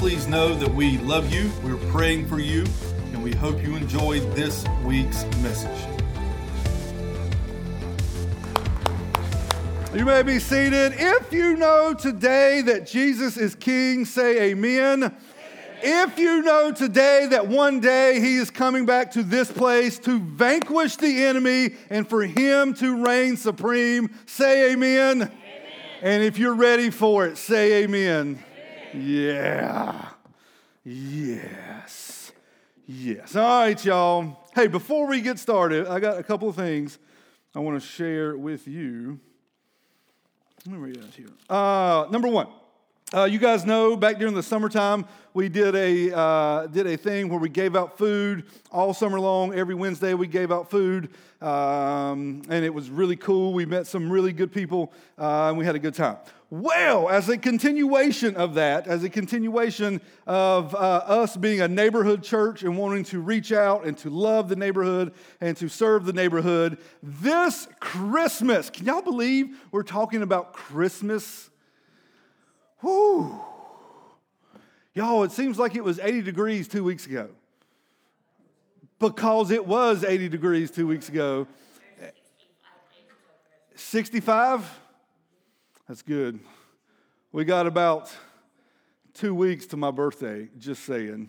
Please know that we love you, we're praying for you, and we hope you enjoyed this week's message. You may be seated. If you know today that Jesus is King, say amen. If you know today that one day he is coming back to this place to vanquish the enemy and for him to reign supreme, say amen. amen. And if you're ready for it, say amen. Yeah. Yes. Yes. All right, y'all. Hey, before we get started, I got a couple of things I want to share with you. Let me read it here. Uh, number one, uh, you guys know back during the summertime, we did a, uh, did a thing where we gave out food all summer long. Every Wednesday, we gave out food, um, and it was really cool. We met some really good people, uh, and we had a good time. Well, as a continuation of that, as a continuation of uh, us being a neighborhood church and wanting to reach out and to love the neighborhood and to serve the neighborhood, this Christmas, can y'all believe we're talking about Christmas? Whoo! Y'all, it seems like it was 80 degrees two weeks ago. Because it was 80 degrees two weeks ago. 65? That's good. We got about two weeks to my birthday, just saying.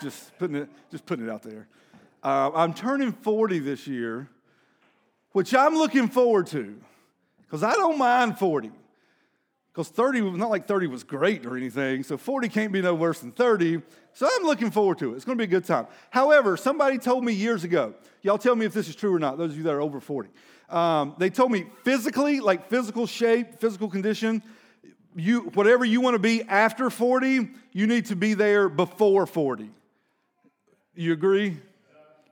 Just putting it, just putting it out there. Uh, I'm turning 40 this year, which I'm looking forward to, because I don't mind 40. Because 30 was not like 30 was great or anything, so 40 can't be no worse than 30. So I'm looking forward to it. It's going to be a good time. However, somebody told me years ago, y'all tell me if this is true or not, those of you that are over 40. Um, they told me physically, like physical shape, physical condition, you, whatever you want to be after 40, you need to be there before 40. You agree?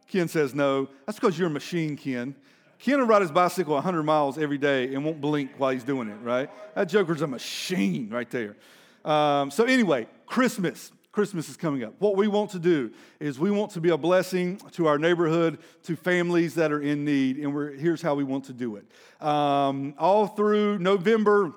Ken says no. That's because you're a machine, Ken. Ken will ride his bicycle 100 miles every day and won't blink while he's doing it, right? That joker's a machine right there. Um, so, anyway, Christmas. Christmas is coming up. What we want to do is we want to be a blessing to our neighborhood, to families that are in need, and here's how we want to do it. Um, all through November,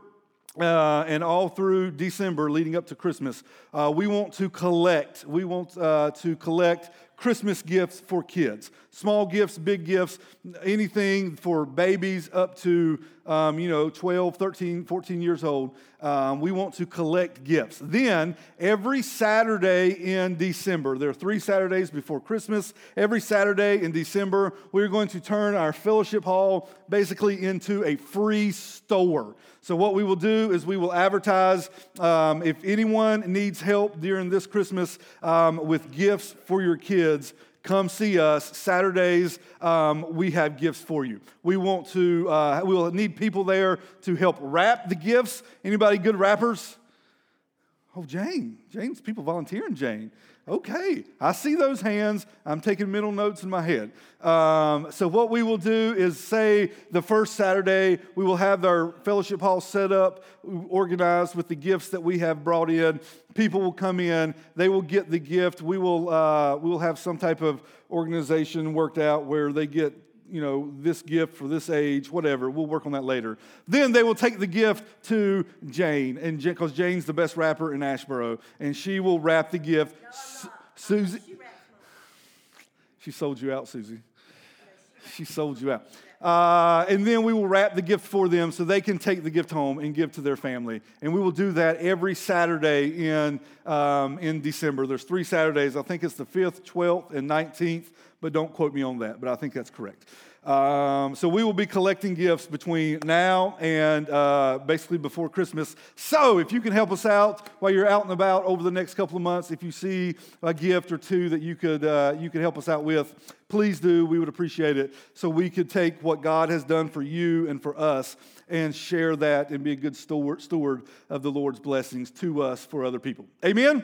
uh, and all through December leading up to Christmas, uh, we want to collect. We want uh, to collect Christmas gifts for kids. Small gifts, big gifts, anything for babies up to, um, you know, 12, 13, 14 years old. Um, we want to collect gifts. Then, every Saturday in December, there are three Saturdays before Christmas. Every Saturday in December, we're going to turn our fellowship hall basically into a free store. So, what we will do is we will advertise um, if anyone needs help during this Christmas um, with gifts for your kids come see us. Saturdays um, we have gifts for you. We want to uh, we will need people there to help wrap the gifts. Anybody good wrappers oh jane jane's people volunteering jane Okay, I see those hands. I'm taking mental notes in my head. Um, so, what we will do is say the first Saturday, we will have our fellowship hall set up, organized with the gifts that we have brought in. People will come in, they will get the gift. We will, uh, we will have some type of organization worked out where they get you know, this gift for this age, whatever. We'll work on that later. Then they will take the gift to Jane, and because Jane's the best wrapper in Asheboro, and she will wrap the gift. No, Susie, she sold you out, Susie. She sold you out. Uh, and then we will wrap the gift for them so they can take the gift home and give to their family. And we will do that every Saturday in, um, in December. There's three Saturdays. I think it's the 5th, 12th, and 19th but don't quote me on that, but I think that's correct. Um, so we will be collecting gifts between now and uh, basically before Christmas. So if you can help us out while you're out and about over the next couple of months, if you see a gift or two that you could uh, you could help us out with, please do. We would appreciate it. So we could take what God has done for you and for us and share that and be a good steward, steward of the Lord's blessings to us for other people. Amen.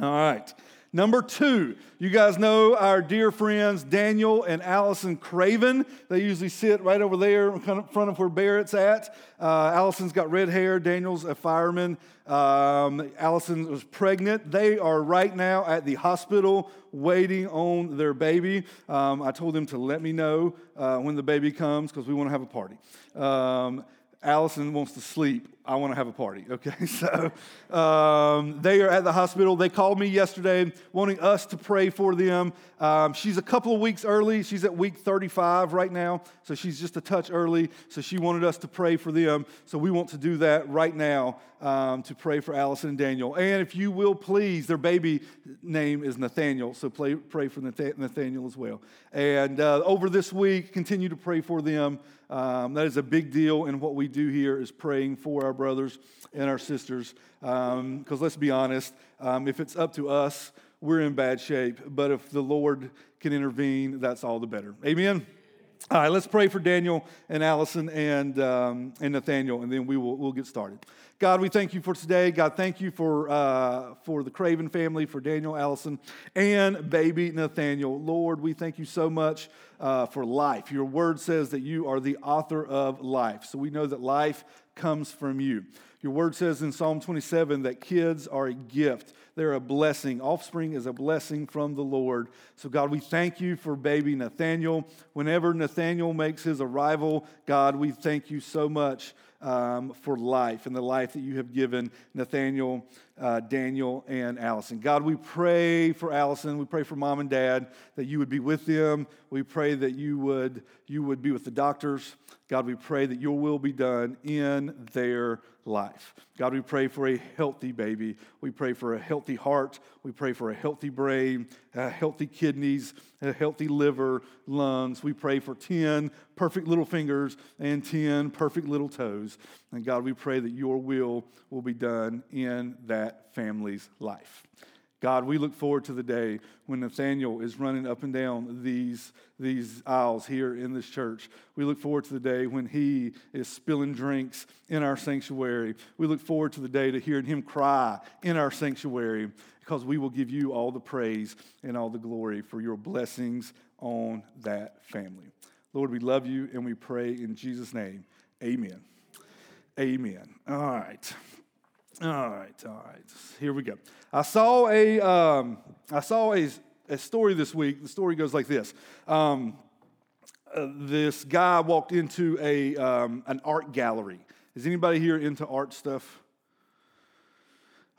All right. Number two, you guys know our dear friends Daniel and Allison Craven. They usually sit right over there in front of where Barrett's at. Uh, Allison's got red hair, Daniel's a fireman. Um, Allison was pregnant. They are right now at the hospital waiting on their baby. Um, I told them to let me know uh, when the baby comes because we want to have a party. Um, Allison wants to sleep. I want to have a party, okay? So um, they are at the hospital. They called me yesterday wanting us to pray for them. Um, she's a couple of weeks early. She's at week 35 right now, so she's just a touch early. So she wanted us to pray for them. So we want to do that right now um, to pray for Allison and Daniel. And if you will please, their baby name is Nathaniel, so play, pray for Nathaniel as well. And uh, over this week, continue to pray for them. Um, that is a big deal, and what we do here is praying for our brothers and our sisters. Because um, let's be honest, um, if it's up to us, we're in bad shape. But if the Lord can intervene, that's all the better. Amen. All right, let's pray for Daniel and Allison and, um, and Nathaniel, and then we will we'll get started. God, we thank you for today. God, thank you for, uh, for the Craven family, for Daniel, Allison, and baby Nathaniel. Lord, we thank you so much uh, for life. Your word says that you are the author of life. So we know that life comes from you. Your word says in Psalm 27 that kids are a gift. They're a blessing. Offspring is a blessing from the Lord. So, God, we thank you for baby Nathaniel. Whenever Nathaniel makes his arrival, God, we thank you so much um, for life and the life that you have given Nathaniel, uh, Daniel, and Allison. God, we pray for Allison. We pray for mom and dad that you would be with them. We pray that you would, you would be with the doctors. God, we pray that your will be done in their life. God, we pray for a healthy baby. We pray for a healthy heart. We pray for a healthy brain, uh, healthy kidneys, a healthy liver, lungs. We pray for 10 perfect little fingers and 10 perfect little toes. And God, we pray that your will will be done in that family's life. God, we look forward to the day when Nathaniel is running up and down these, these aisles here in this church. We look forward to the day when he is spilling drinks in our sanctuary. We look forward to the day to hearing him cry in our sanctuary because we will give you all the praise and all the glory for your blessings on that family. Lord, we love you and we pray in Jesus' name. Amen. Amen. All right. All right, all right. Here we go. I saw a, um, I saw a, a story this week. The story goes like this. Um, uh, this guy walked into a, um, an art gallery. Is anybody here into art stuff?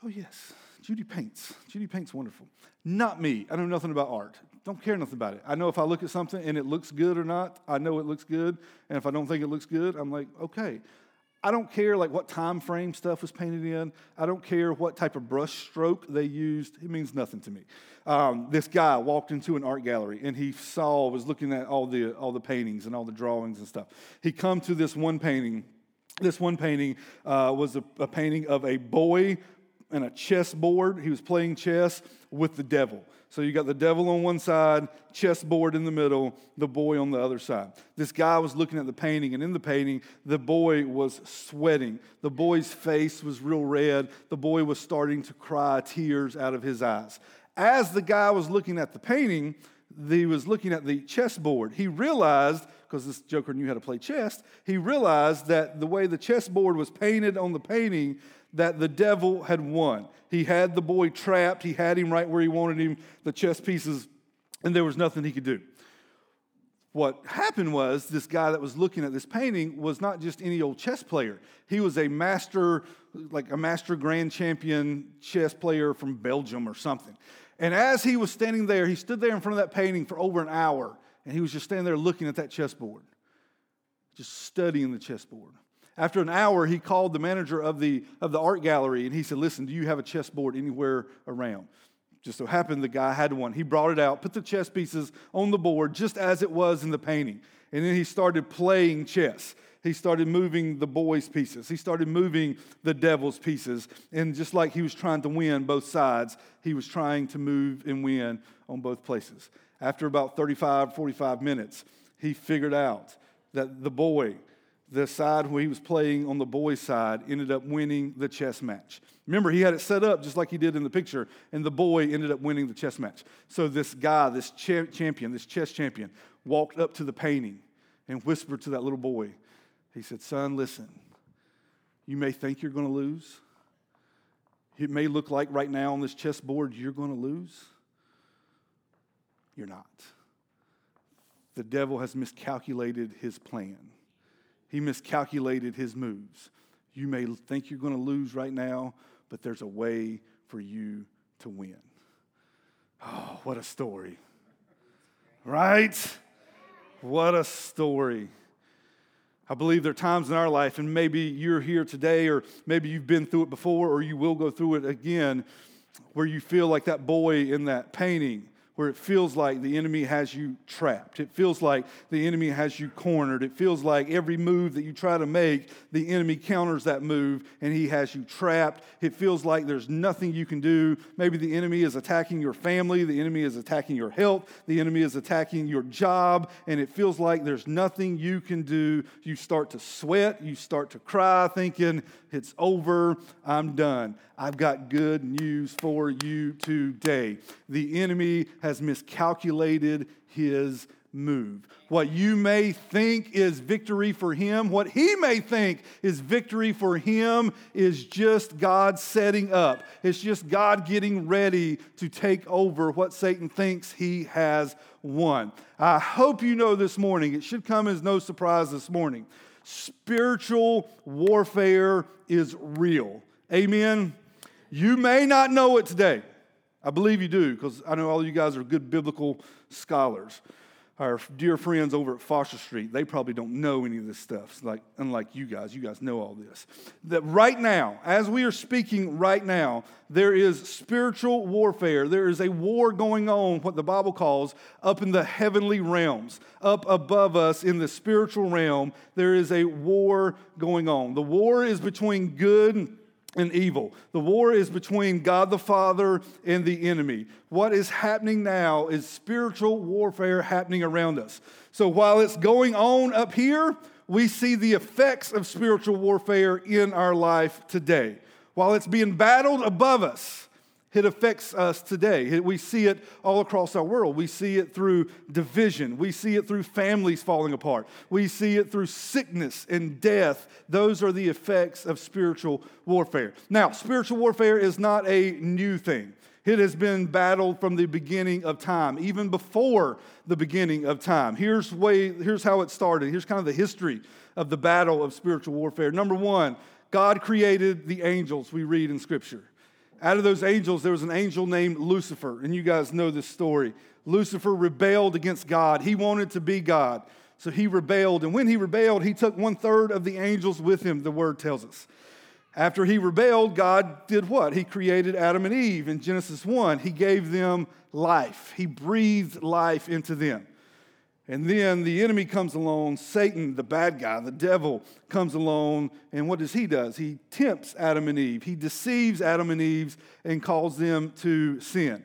Oh, yes. Judy paints. Judy paints wonderful. Not me. I know nothing about art. Don't care nothing about it. I know if I look at something and it looks good or not, I know it looks good. And if I don't think it looks good, I'm like, okay. I don't care like what time frame stuff was painted in. I don't care what type of brush stroke they used. It means nothing to me. Um, this guy walked into an art gallery and he saw, was looking at all the, all the paintings and all the drawings and stuff. He come to this one painting. This one painting uh, was a, a painting of a boy and a chessboard. He was playing chess with the devil. So you got the devil on one side, chessboard in the middle, the boy on the other side. This guy was looking at the painting, and in the painting, the boy was sweating. The boy's face was real red. The boy was starting to cry tears out of his eyes. As the guy was looking at the painting, he was looking at the chessboard. He realized, because this joker knew how to play chess, he realized that the way the chessboard was painted on the painting, that the devil had won. He had the boy trapped, he had him right where he wanted him, the chess pieces, and there was nothing he could do. What happened was this guy that was looking at this painting was not just any old chess player. He was a master, like a master grand champion chess player from Belgium or something. And as he was standing there, he stood there in front of that painting for over an hour, and he was just standing there looking at that chessboard, just studying the chessboard. After an hour, he called the manager of the, of the art gallery and he said, Listen, do you have a chessboard anywhere around? Just so happened the guy had one. He brought it out, put the chess pieces on the board just as it was in the painting. And then he started playing chess. He started moving the boy's pieces. He started moving the devil's pieces. And just like he was trying to win both sides, he was trying to move and win on both places. After about 35, 45 minutes, he figured out that the boy the side where he was playing on the boys' side ended up winning the chess match. Remember, he had it set up just like he did in the picture, and the boy ended up winning the chess match. So this guy, this cha- champion, this chess champion, walked up to the painting and whispered to that little boy. He said, Son, listen, you may think you're going to lose. It may look like right now on this chessboard you're going to lose. You're not. The devil has miscalculated his plan. He miscalculated his moves. You may think you're going to lose right now, but there's a way for you to win. Oh, what a story. Right? What a story. I believe there are times in our life, and maybe you're here today, or maybe you've been through it before, or you will go through it again, where you feel like that boy in that painting where it feels like the enemy has you trapped. It feels like the enemy has you cornered. It feels like every move that you try to make, the enemy counters that move and he has you trapped. It feels like there's nothing you can do. Maybe the enemy is attacking your family, the enemy is attacking your health, the enemy is attacking your job, and it feels like there's nothing you can do. You start to sweat, you start to cry, thinking, it's over, I'm done. I've got good news for you today. The enemy has miscalculated his move. What you may think is victory for him, what he may think is victory for him, is just God setting up. It's just God getting ready to take over what Satan thinks he has won. I hope you know this morning, it should come as no surprise this morning. Spiritual warfare is real. Amen. You may not know it today. I believe you do because I know all you guys are good biblical scholars. Our dear friends over at Foster Street, they probably don't know any of this stuff, like, unlike you guys. You guys know all this. That right now, as we are speaking right now, there is spiritual warfare. There is a war going on, what the Bible calls, up in the heavenly realms, up above us in the spiritual realm. There is a war going on. The war is between good and evil. The war is between God the Father and the enemy. What is happening now is spiritual warfare happening around us. So while it's going on up here, we see the effects of spiritual warfare in our life today. While it's being battled above us, it affects us today. We see it all across our world. We see it through division. We see it through families falling apart. We see it through sickness and death. Those are the effects of spiritual warfare. Now, spiritual warfare is not a new thing. It has been battled from the beginning of time, even before the beginning of time. Here's, way, here's how it started. Here's kind of the history of the battle of spiritual warfare. Number one, God created the angels, we read in Scripture. Out of those angels, there was an angel named Lucifer, and you guys know this story. Lucifer rebelled against God. He wanted to be God, so he rebelled. And when he rebelled, he took one third of the angels with him, the word tells us. After he rebelled, God did what? He created Adam and Eve in Genesis 1. He gave them life, He breathed life into them. And then the enemy comes along, Satan, the bad guy, the devil comes along, and what does he does? He tempts Adam and Eve. He deceives Adam and Eve and calls them to sin.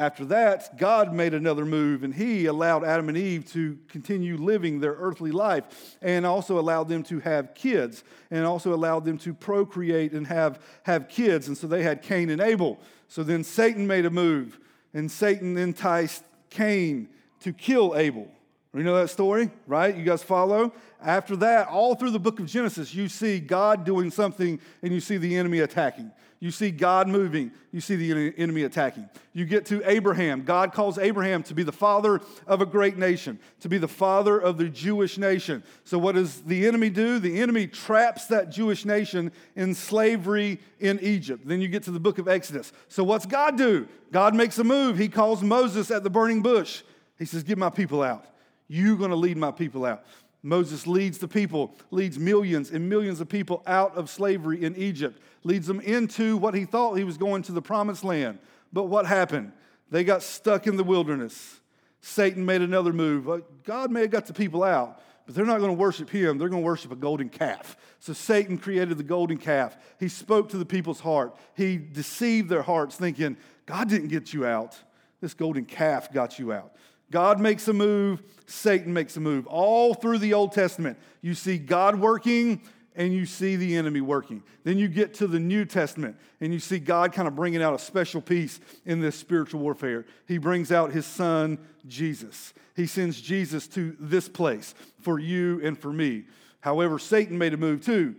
After that, God made another move and he allowed Adam and Eve to continue living their earthly life and also allowed them to have kids and also allowed them to procreate and have, have kids. And so they had Cain and Abel. So then Satan made a move and Satan enticed Cain to kill Abel. You know that story, right? You guys follow? After that, all through the book of Genesis, you see God doing something and you see the enemy attacking. You see God moving, you see the enemy attacking. You get to Abraham. God calls Abraham to be the father of a great nation, to be the father of the Jewish nation. So, what does the enemy do? The enemy traps that Jewish nation in slavery in Egypt. Then you get to the book of Exodus. So, what's God do? God makes a move. He calls Moses at the burning bush. He says, Get my people out. You're going to lead my people out. Moses leads the people, leads millions and millions of people out of slavery in Egypt, leads them into what he thought he was going to the promised land. But what happened? They got stuck in the wilderness. Satan made another move. God may have got the people out, but they're not going to worship him. They're going to worship a golden calf. So Satan created the golden calf. He spoke to the people's heart. He deceived their hearts, thinking, God didn't get you out. This golden calf got you out. God makes a move, Satan makes a move. All through the Old Testament, you see God working and you see the enemy working. Then you get to the New Testament and you see God kind of bringing out a special piece in this spiritual warfare. He brings out his son, Jesus. He sends Jesus to this place for you and for me. However, Satan made a move too.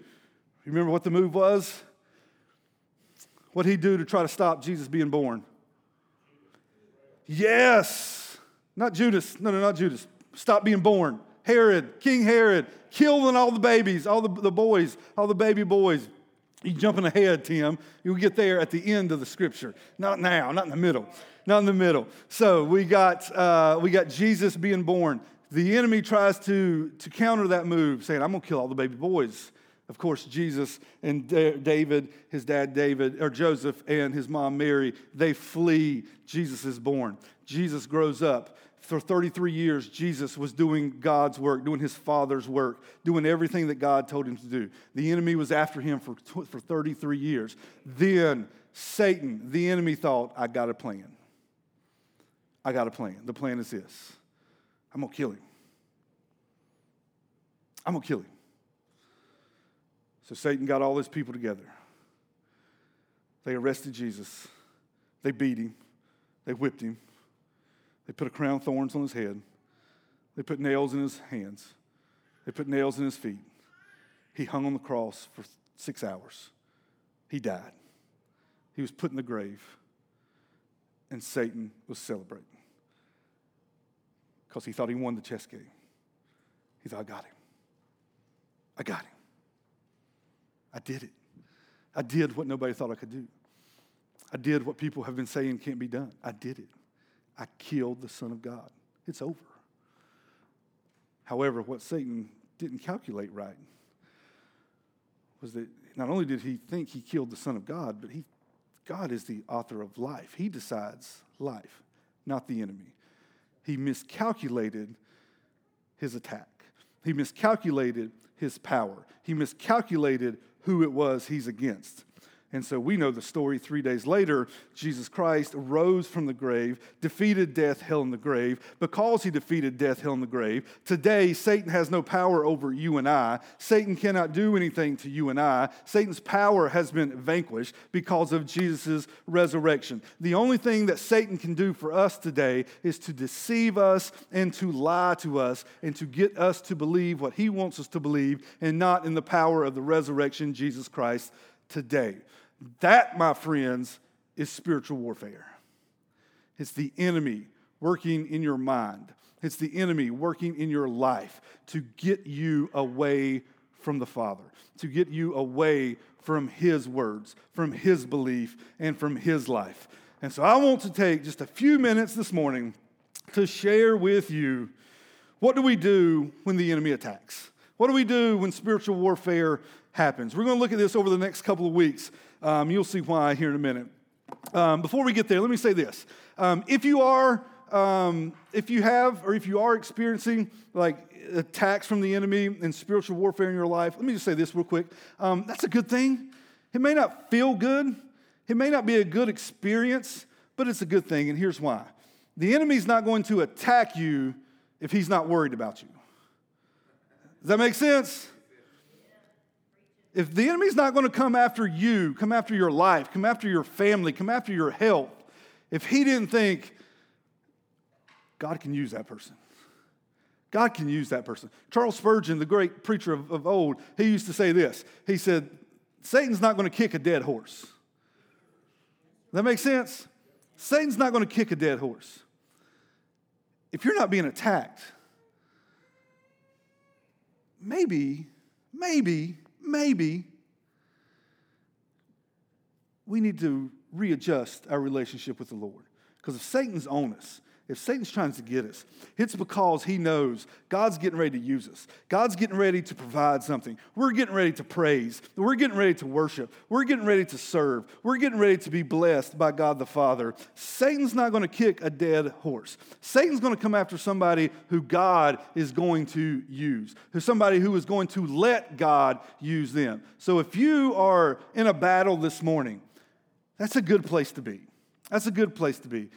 Remember what the move was? What did he do to try to stop Jesus being born? Yes. Not Judas. No, no, not Judas. Stop being born. Herod, King Herod, killing all the babies, all the, the boys, all the baby boys. You're jumping ahead, Tim. You'll get there at the end of the scripture. Not now, not in the middle. Not in the middle. So we got, uh, we got Jesus being born. The enemy tries to, to counter that move, saying, I'm going to kill all the baby boys. Of course, Jesus and David, his dad David, or Joseph, and his mom Mary, they flee. Jesus is born. Jesus grows up. For 33 years, Jesus was doing God's work, doing his Father's work, doing everything that God told him to do. The enemy was after him for, for 33 years. Then Satan, the enemy, thought, I got a plan. I got a plan. The plan is this I'm going to kill him. I'm going to kill him. So Satan got all his people together. They arrested Jesus. They beat him. They whipped him. They put a crown of thorns on his head. They put nails in his hands. They put nails in his feet. He hung on the cross for six hours. He died. He was put in the grave. And Satan was celebrating because he thought he won the chess game. He thought, I got him. I got him. I did it. I did what nobody thought I could do. I did what people have been saying can't be done. I did it. I killed the Son of God. It's over. However, what Satan didn't calculate right was that not only did he think he killed the Son of God, but he, God is the author of life. He decides life, not the enemy. He miscalculated his attack, he miscalculated his power, he miscalculated who it was he's against. And so we know the story. Three days later, Jesus Christ rose from the grave, defeated death, hell, and the grave. Because he defeated death, hell, and the grave, today Satan has no power over you and I. Satan cannot do anything to you and I. Satan's power has been vanquished because of Jesus' resurrection. The only thing that Satan can do for us today is to deceive us and to lie to us and to get us to believe what he wants us to believe and not in the power of the resurrection, Jesus Christ, today. That, my friends, is spiritual warfare. It's the enemy working in your mind, it's the enemy working in your life to get you away from the Father, to get you away from His words, from His belief, and from His life. And so I want to take just a few minutes this morning to share with you what do we do when the enemy attacks? What do we do when spiritual warfare happens? We're going to look at this over the next couple of weeks. Um, you'll see why here in a minute. Um, before we get there, let me say this. Um, if you are, um, if you have, or if you are experiencing like attacks from the enemy and spiritual warfare in your life, let me just say this real quick. Um, that's a good thing. It may not feel good, it may not be a good experience, but it's a good thing, and here's why. The enemy's not going to attack you if he's not worried about you. Does that make sense? If the enemy's not going to come after you, come after your life, come after your family, come after your health, if he didn't think God can use that person, God can use that person. Charles Spurgeon, the great preacher of, of old, he used to say this. He said, Satan's not going to kick a dead horse. That makes sense? Satan's not going to kick a dead horse. If you're not being attacked, maybe, maybe maybe we need to readjust our relationship with the Lord. Because if Satan's on us, if Satan's trying to get us, it's because he knows God's getting ready to use us. God's getting ready to provide something. We're getting ready to praise. We're getting ready to worship. We're getting ready to serve. We're getting ready to be blessed by God the Father. Satan's not going to kick a dead horse. Satan's going to come after somebody who God is going to use, who's somebody who is going to let God use them. So if you are in a battle this morning, that's a good place to be. That's a good place to be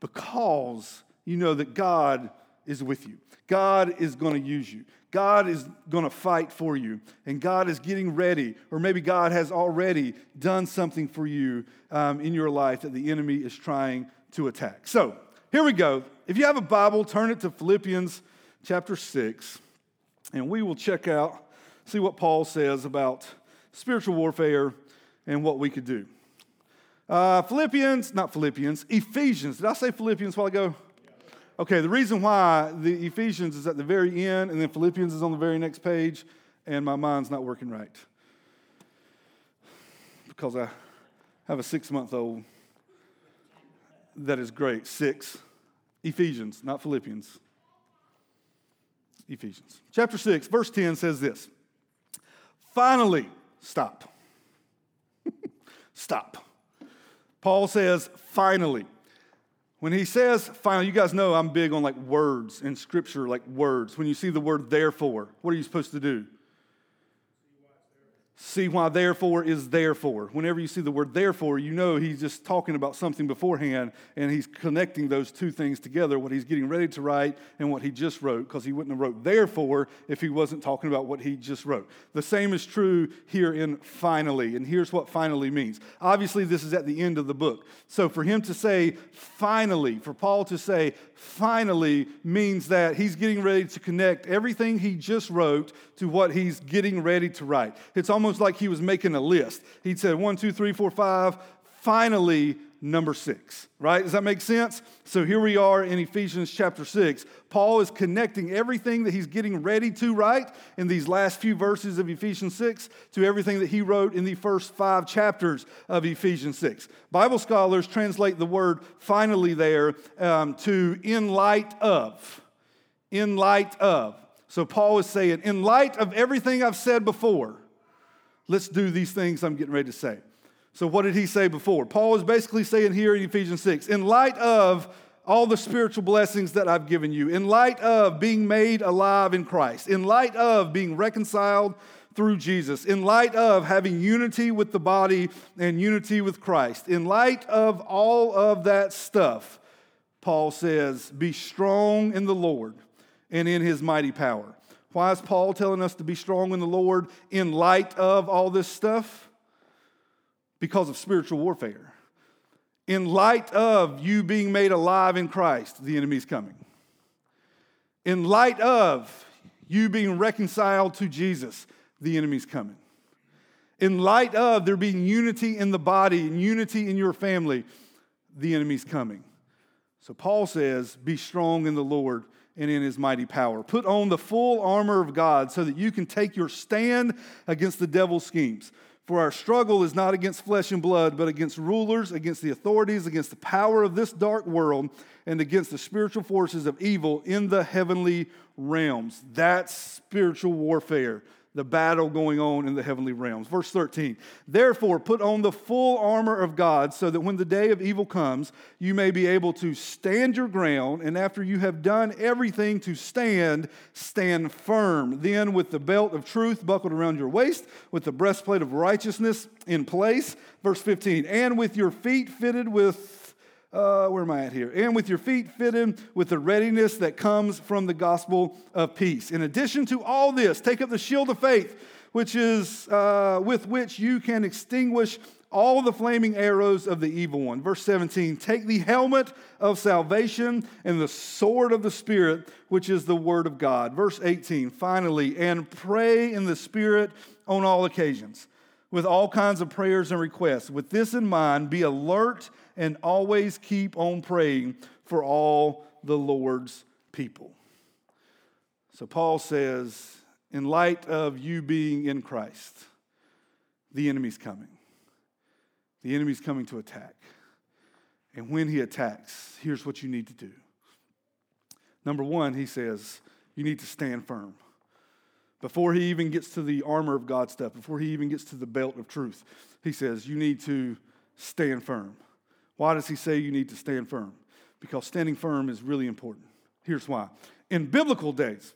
because you know that God is with you. God is going to use you. God is going to fight for you. And God is getting ready, or maybe God has already done something for you um, in your life that the enemy is trying to attack. So here we go. If you have a Bible, turn it to Philippians chapter 6, and we will check out, see what Paul says about spiritual warfare and what we could do. Uh, Philippians, not Philippians, Ephesians. Did I say Philippians while ago? Okay, the reason why the Ephesians is at the very end and then Philippians is on the very next page, and my mind's not working right. Because I have a six month old that is great. Six. Ephesians, not Philippians. Ephesians. Chapter 6, verse 10 says this Finally, stop. stop. Paul says, finally. When he says finally, you guys know I'm big on like words in scripture, like words. When you see the word therefore, what are you supposed to do? See why therefore is therefore. Whenever you see the word therefore, you know he's just talking about something beforehand and he's connecting those two things together, what he's getting ready to write and what he just wrote, because he wouldn't have wrote therefore if he wasn't talking about what he just wrote. The same is true here in finally, and here's what finally means. Obviously, this is at the end of the book. So for him to say finally, for Paul to say finally means that he's getting ready to connect everything he just wrote to what he's getting ready to write. It's almost like he was making a list. He'd said one, two, three, four, five, finally, number six, right? Does that make sense? So here we are in Ephesians chapter six. Paul is connecting everything that he's getting ready to write in these last few verses of Ephesians 6 to everything that he wrote in the first five chapters of Ephesians 6. Bible scholars translate the word finally there um, to in light of. In light of. So Paul is saying, in light of everything I've said before, let's do these things I'm getting ready to say. So, what did he say before? Paul is basically saying here in Ephesians 6 in light of all the spiritual blessings that I've given you, in light of being made alive in Christ, in light of being reconciled through Jesus, in light of having unity with the body and unity with Christ, in light of all of that stuff, Paul says, Be strong in the Lord and in his mighty power. Why is Paul telling us to be strong in the Lord in light of all this stuff? Because of spiritual warfare. In light of you being made alive in Christ, the enemy's coming. In light of you being reconciled to Jesus, the enemy's coming. In light of there being unity in the body and unity in your family, the enemy's coming. So Paul says, Be strong in the Lord and in his mighty power. Put on the full armor of God so that you can take your stand against the devil's schemes. For our struggle is not against flesh and blood, but against rulers, against the authorities, against the power of this dark world, and against the spiritual forces of evil in the heavenly realms. That's spiritual warfare the battle going on in the heavenly realms. Verse 13, therefore put on the full armor of God so that when the day of evil comes, you may be able to stand your ground, and after you have done everything to stand, stand firm. Then with the belt of truth buckled around your waist, with the breastplate of righteousness in place. Verse 15, and with your feet fitted with uh, where am I at here? And with your feet fitted with the readiness that comes from the gospel of peace. In addition to all this, take up the shield of faith, which is uh, with which you can extinguish all the flaming arrows of the evil one. Verse 17 Take the helmet of salvation and the sword of the Spirit, which is the word of God. Verse 18 Finally, and pray in the Spirit on all occasions with all kinds of prayers and requests. With this in mind, be alert and always keep on praying for all the Lord's people. So Paul says, in light of you being in Christ, the enemy's coming. The enemy's coming to attack. And when he attacks, here's what you need to do. Number one, he says, you need to stand firm. Before he even gets to the armor of God stuff, before he even gets to the belt of truth, he says, You need to stand firm. Why does he say you need to stand firm? Because standing firm is really important. Here's why. In biblical days,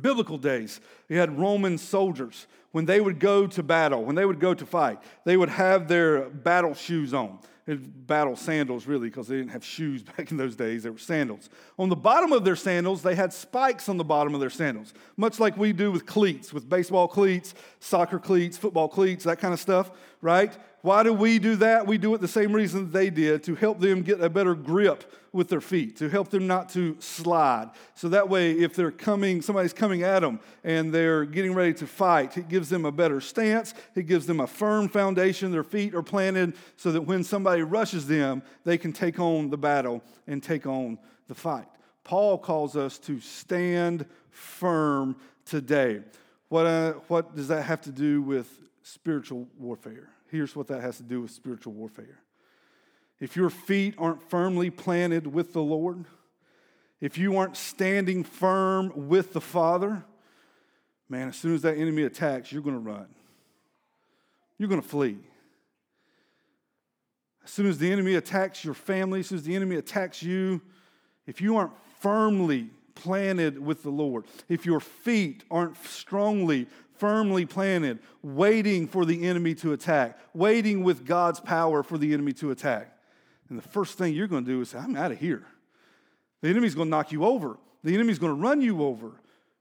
biblical days, you had Roman soldiers. When they would go to battle, when they would go to fight, they would have their battle shoes on. Battle sandals, really, because they didn't have shoes back in those days. They were sandals. On the bottom of their sandals, they had spikes on the bottom of their sandals, much like we do with cleats, with baseball cleats, soccer cleats, football cleats, that kind of stuff, right? Why do we do that? We do it the same reason they did to help them get a better grip with their feet, to help them not to slide. So that way, if they're coming, somebody's coming at them and they're getting ready to fight, it gives them a better stance. It gives them a firm foundation. Their feet are planted so that when somebody rushes them, they can take on the battle and take on the fight. Paul calls us to stand firm today. What, uh, what does that have to do with spiritual warfare? Here's what that has to do with spiritual warfare. If your feet aren't firmly planted with the Lord, if you aren't standing firm with the Father, man, as soon as that enemy attacks, you're going to run. You're going to flee. As soon as the enemy attacks your family, as soon as the enemy attacks you, if you aren't firmly planted with the Lord, if your feet aren't strongly firmly planted, waiting for the enemy to attack, waiting with God's power for the enemy to attack. And the first thing you're going to do is say, I'm out of here. The enemy's going to knock you over. The enemy's going to run you over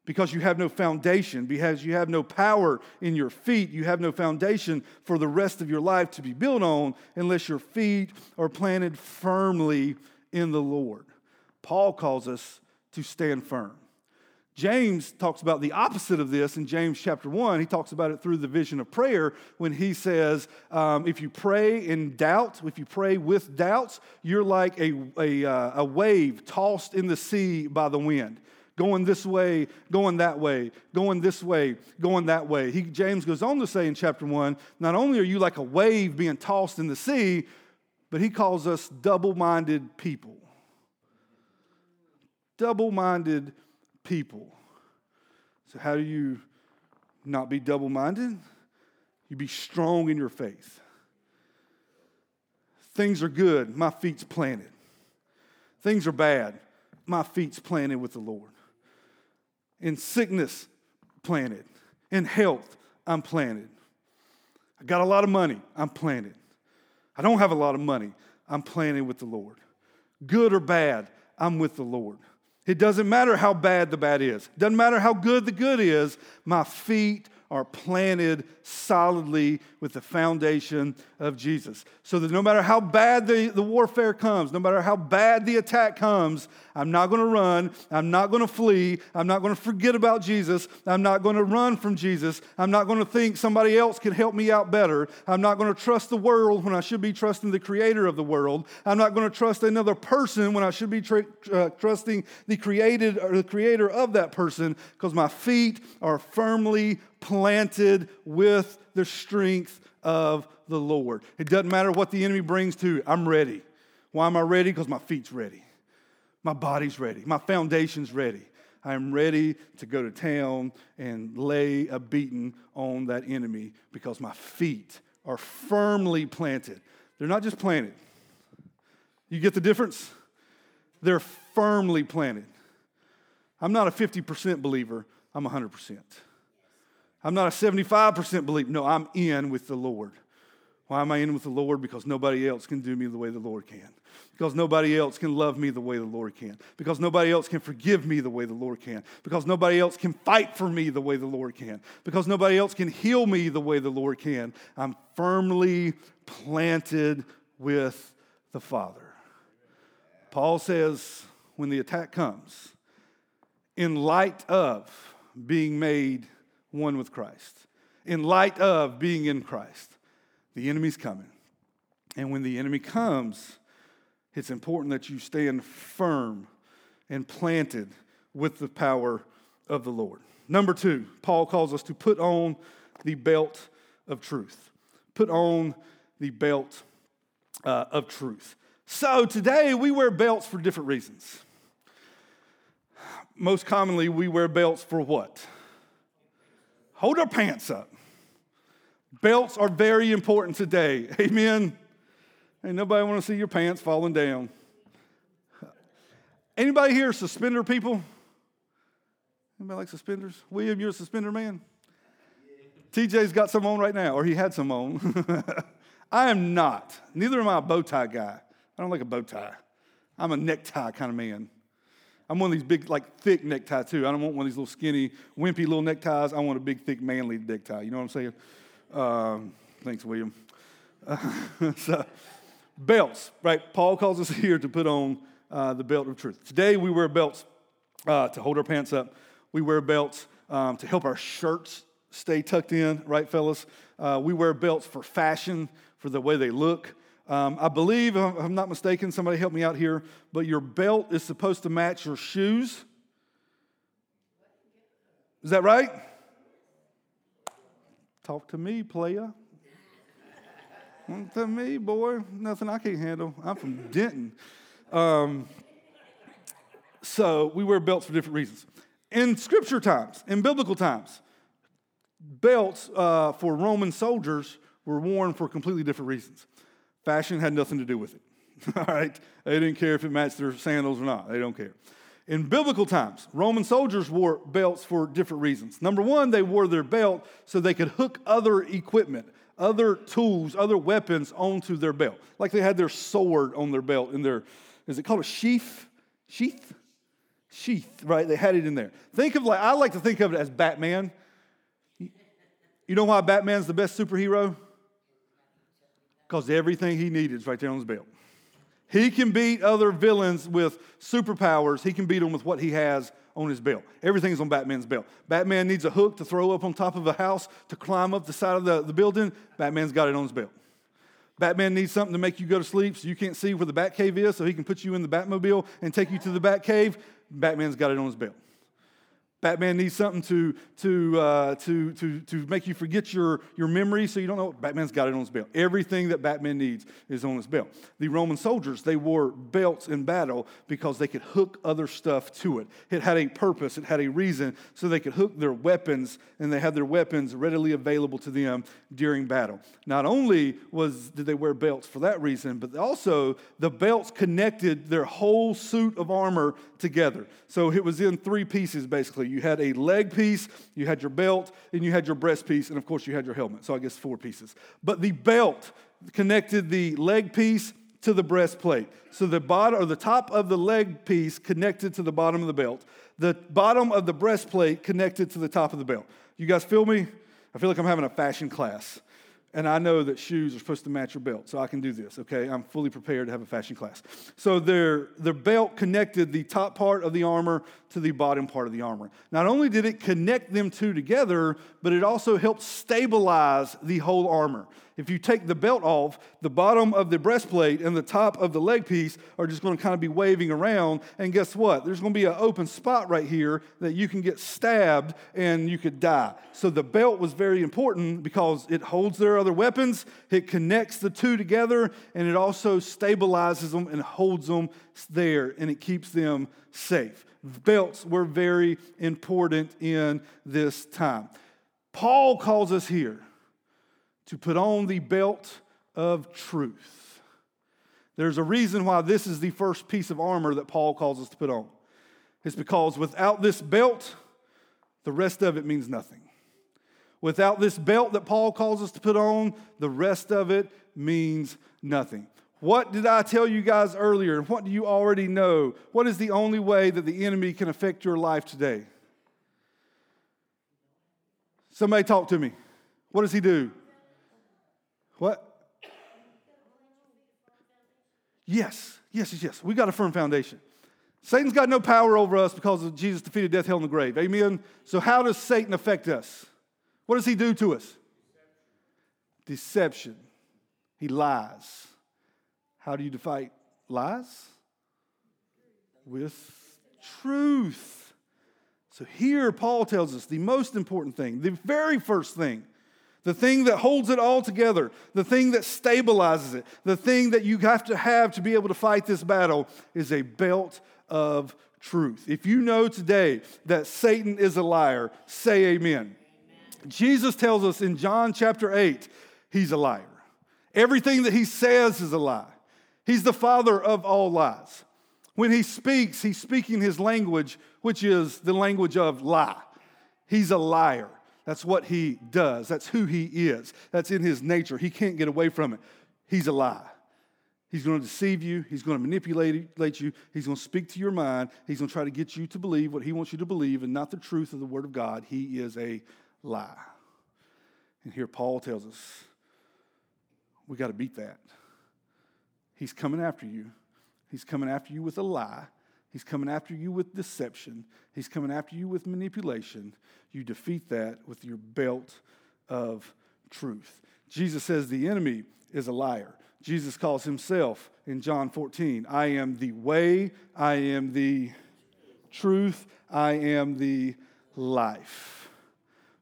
because you have no foundation, because you have no power in your feet. You have no foundation for the rest of your life to be built on unless your feet are planted firmly in the Lord. Paul calls us to stand firm. James talks about the opposite of this in James chapter 1. He talks about it through the vision of prayer when he says, um, if you pray in doubt, if you pray with doubts, you're like a, a, uh, a wave tossed in the sea by the wind going this way, going that way, going this way, going that way. He, James goes on to say in chapter 1 not only are you like a wave being tossed in the sea, but he calls us double minded people. Double minded people. So, how do you not be double minded? You be strong in your faith. Things are good, my feet's planted. Things are bad, my feet's planted with the Lord. In sickness, planted. In health, I'm planted. I got a lot of money, I'm planted. I don't have a lot of money, I'm planted with the Lord. Good or bad, I'm with the Lord. It doesn't matter how bad the bad is. It doesn't matter how good the good is. My feet are planted solidly with the foundation of Jesus. So that no matter how bad the, the warfare comes, no matter how bad the attack comes, I'm not going to run. I'm not going to flee. I'm not going to forget about Jesus. I'm not going to run from Jesus. I'm not going to think somebody else can help me out better. I'm not going to trust the world when I should be trusting the creator of the world. I'm not going to trust another person when I should be uh, trusting the created or the creator of that person because my feet are firmly planted with the strength of the Lord. It doesn't matter what the enemy brings to I'm ready. Why am I ready? Because my feet's ready. My body's ready. My foundation's ready. I'm ready to go to town and lay a beating on that enemy because my feet are firmly planted. They're not just planted. You get the difference? They're firmly planted. I'm not a 50% believer, I'm 100%. I'm not a 75% believer. No, I'm in with the Lord. Why am I in with the Lord? Because nobody else can do me the way the Lord can. Because nobody else can love me the way the Lord can. Because nobody else can forgive me the way the Lord can. Because nobody else can fight for me the way the Lord can. Because nobody else can heal me the way the Lord can. I'm firmly planted with the Father. Paul says, when the attack comes, in light of being made one with Christ, in light of being in Christ. The enemy's coming. And when the enemy comes, it's important that you stand firm and planted with the power of the Lord. Number two, Paul calls us to put on the belt of truth. Put on the belt uh, of truth. So today we wear belts for different reasons. Most commonly, we wear belts for what? Hold our pants up. Belts are very important today. Amen. Ain't nobody want to see your pants falling down. Anybody here suspender people? Anybody like suspenders? William, you're a suspender man? TJ's got some on right now, or he had some on. I am not. Neither am I a bow tie guy. I don't like a bow tie. I'm a necktie kind of man. I'm one of these big, like thick necktie too. I don't want one of these little skinny, wimpy little neckties. I want a big, thick, manly necktie. You know what I'm saying? Um, thanks, William. Uh, so, belts, right? Paul calls us here to put on uh, the belt of truth. Today we wear belts uh, to hold our pants up. We wear belts um, to help our shirts stay tucked in, right, fellas? Uh, we wear belts for fashion, for the way they look. Um, I believe, if I'm not mistaken, somebody help me out here, but your belt is supposed to match your shoes. Is that right? Talk to me, playa. to me, boy. Nothing I can't handle. I'm from Denton. Um, so we wear belts for different reasons. In scripture times, in biblical times, belts uh, for Roman soldiers were worn for completely different reasons. Fashion had nothing to do with it. All right? They didn't care if it matched their sandals or not. They don't care. In biblical times, Roman soldiers wore belts for different reasons. Number one, they wore their belt so they could hook other equipment, other tools, other weapons onto their belt. Like they had their sword on their belt in their, is it called a sheath? Sheath? Sheath, right? They had it in there. Think of like, I like to think of it as Batman. You know why Batman's the best superhero? Because everything he needed is right there on his belt. He can beat other villains with superpowers. He can beat them with what he has on his belt. Everything's on Batman's belt. Batman needs a hook to throw up on top of a house to climb up the side of the, the building. Batman's got it on his belt. Batman needs something to make you go to sleep so you can't see where the Batcave is, so he can put you in the Batmobile and take you to the Batcave. Batman's got it on his belt. Batman needs something to, to, uh, to, to, to make you forget your, your memory so you don't know. Batman's got it on his belt. Everything that Batman needs is on his belt. The Roman soldiers, they wore belts in battle because they could hook other stuff to it. It had a purpose, it had a reason, so they could hook their weapons and they had their weapons readily available to them during battle. Not only was, did they wear belts for that reason, but also the belts connected their whole suit of armor together. So it was in three pieces basically you had a leg piece, you had your belt, and you had your breast piece, and of course you had your helmet. So I guess four pieces. But the belt connected the leg piece to the breastplate. So the bottom or the top of the leg piece connected to the bottom of the belt. The bottom of the breastplate connected to the top of the belt. You guys feel me? I feel like I'm having a fashion class and I know that shoes are supposed to match your belt, so I can do this, okay? I'm fully prepared to have a fashion class. So their, their belt connected the top part of the armor to the bottom part of the armor. Not only did it connect them two together, but it also helped stabilize the whole armor. If you take the belt off, the bottom of the breastplate and the top of the leg piece are just going to kind of be waving around. And guess what? There's going to be an open spot right here that you can get stabbed and you could die. So the belt was very important because it holds their other weapons, it connects the two together, and it also stabilizes them and holds them there and it keeps them safe. Belts were very important in this time. Paul calls us here to put on the belt of truth. There's a reason why this is the first piece of armor that Paul calls us to put on. It's because without this belt, the rest of it means nothing. Without this belt that Paul calls us to put on, the rest of it means nothing. What did I tell you guys earlier? What do you already know? What is the only way that the enemy can affect your life today? Somebody talk to me. What does he do? What? Yes, yes, yes, yes. We got a firm foundation. Satan's got no power over us because of Jesus defeated death, hell, and the grave. Amen. So, how does Satan affect us? What does he do to us? Deception. He lies. How do you fight lies? With truth. So, here Paul tells us the most important thing, the very first thing the thing that holds it all together, the thing that stabilizes it, the thing that you have to have to be able to fight this battle is a belt of truth. If you know today that Satan is a liar, say amen. amen. Jesus tells us in John chapter 8, he's a liar. Everything that he says is a lie. He's the father of all lies. When he speaks, he's speaking his language, which is the language of lie. He's a liar. That's what he does. That's who he is. That's in his nature. He can't get away from it. He's a lie. He's going to deceive you. He's going to manipulate you. He's going to speak to your mind. He's going to try to get you to believe what he wants you to believe and not the truth of the Word of God. He is a lie. And here Paul tells us we got to beat that. He's coming after you. He's coming after you with a lie. He's coming after you with deception. He's coming after you with manipulation. You defeat that with your belt of truth. Jesus says the enemy is a liar. Jesus calls himself in John 14, I am the way, I am the truth, I am the life.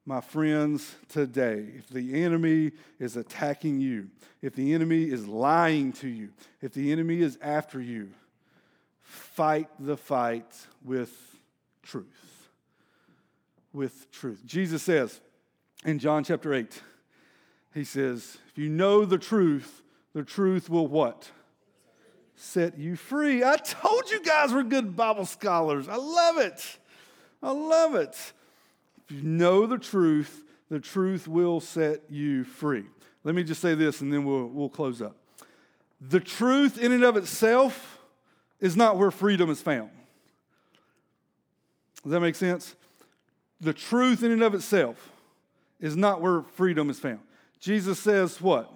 My friends, today, if the enemy is attacking you, if the enemy is lying to you, if the enemy is after you, fight the fight with truth. With truth. Jesus says in John chapter 8, He says, If you know the truth, the truth will what? Set you free. I told you guys we're good Bible scholars. I love it. I love it. If you know the truth, the truth will set you free. Let me just say this and then we'll, we'll close up. The truth, in and of itself, is not where freedom is found. Does that make sense? The truth, in and of itself, is not where freedom is found. Jesus says, What?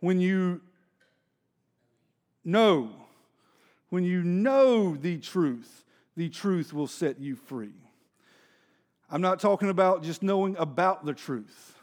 when you know, when you know the truth, the truth will set you free. I'm not talking about just knowing about the truth.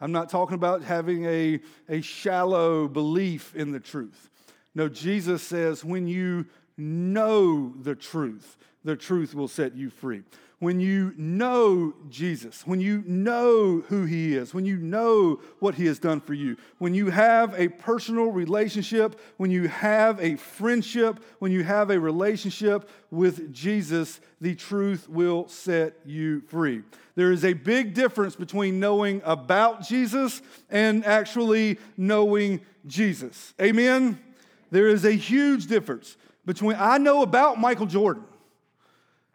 I'm not talking about having a, a shallow belief in the truth. No, Jesus says when you know the truth, the truth will set you free when you know Jesus, when you know who He is, when you know what He has done for you, when you have a personal relationship, when you have a friendship, when you have a relationship with Jesus, the truth will set you free. There is a big difference between knowing about Jesus and actually knowing Jesus. Amen? There is a huge difference between, I know about Michael Jordan.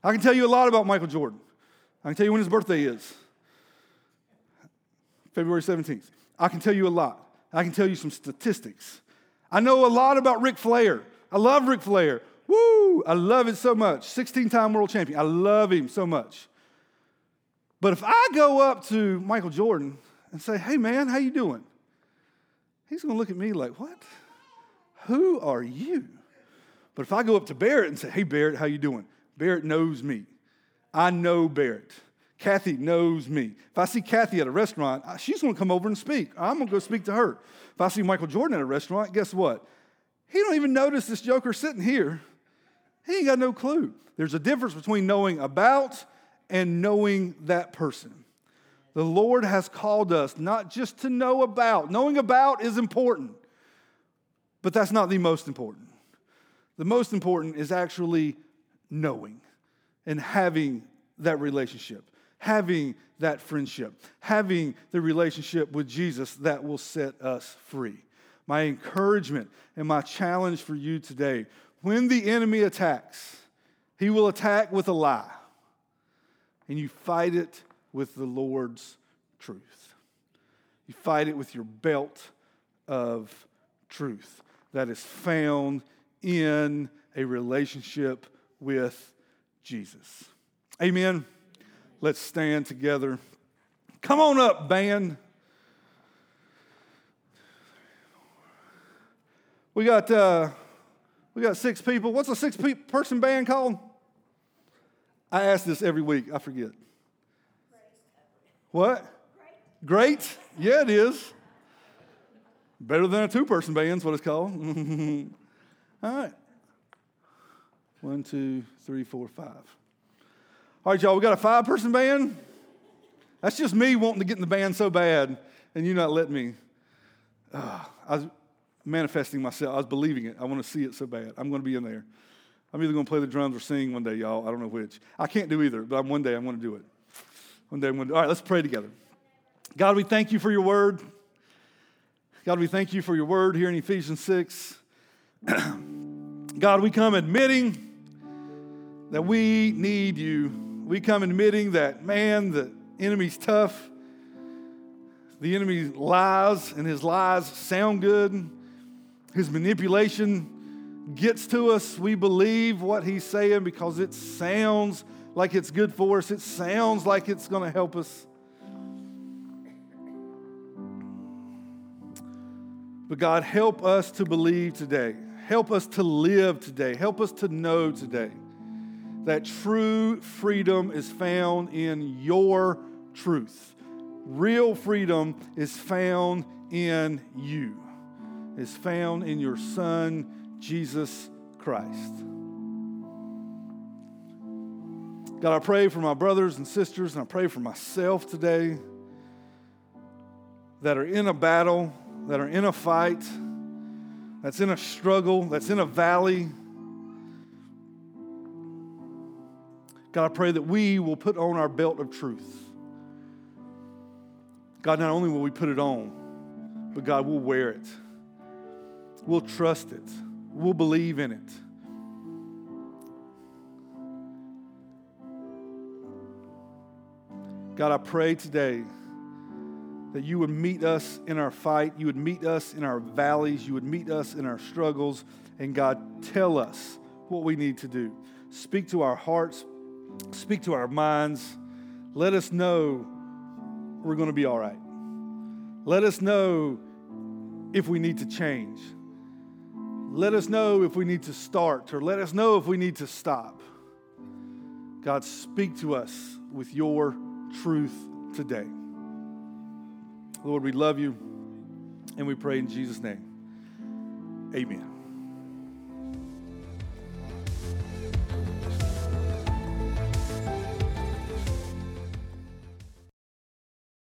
I can tell you a lot about Michael Jordan. I can tell you when his birthday is February 17th. I can tell you a lot. I can tell you some statistics. I know a lot about Ric Flair. I love Ric Flair. Woo! I love it so much. 16 time world champion. I love him so much. But if I go up to Michael Jordan and say, hey man, how you doing? He's to look at me like, what? Who are you? But if I go up to Barrett and say, hey Barrett, how you doing? Barrett knows me. I know Barrett. Kathy knows me. If I see Kathy at a restaurant, she's going to come over and speak. I'm going to go speak to her. If I see Michael Jordan at a restaurant, guess what? He don't even notice this joker sitting here. He ain't got no clue. There's a difference between knowing about and knowing that person. The Lord has called us not just to know about. Knowing about is important, but that's not the most important. The most important is actually knowing and having that relationship, having that friendship, having the relationship with Jesus that will set us free. My encouragement and my challenge for you today when the enemy attacks, he will attack with a lie, and you fight it with the Lord's truth. You fight it with your belt of truth that is found in a relationship with Jesus. Amen. Let's stand together. Come on up, band. We got uh, we got six people. What's a six person band called? I ask this every week. I forget. What? Great. Great? Yeah, it is. Better than a two person band is what it's called. All right. One, two, three, four, five. All right, y'all, we got a five person band. That's just me wanting to get in the band so bad, and you not letting me. Uh, I was manifesting myself. I was believing it. I want to see it so bad. I'm going to be in there. I'm either going to play the drums or sing one day, y'all. I don't know which. I can't do either, but I'm, one day I'm going to do it. One day I'm going to. All right, let's pray together. God, we thank you for your word. God, we thank you for your word here in Ephesians 6. God, we come admitting that we need you. We come admitting that, man, the enemy's tough. The enemy lies, and his lies sound good. His manipulation gets to us. We believe what he's saying because it sounds like it's good for us, it sounds like it's going to help us. But God, help us to believe today. Help us to live today. Help us to know today that true freedom is found in your truth. Real freedom is found in you, is found in your Son, Jesus Christ. God, I pray for my brothers and sisters, and I pray for myself today that are in a battle, that are in a fight, that's in a struggle, that's in a valley God, I pray that we will put on our belt of truth. God, not only will we put it on, but God, we'll wear it. We'll trust it. We'll believe in it. God, I pray today that you would meet us in our fight, you would meet us in our valleys, you would meet us in our struggles, and God, tell us what we need to do. Speak to our hearts, Speak to our minds. Let us know we're going to be all right. Let us know if we need to change. Let us know if we need to start, or let us know if we need to stop. God, speak to us with your truth today. Lord, we love you and we pray in Jesus' name. Amen.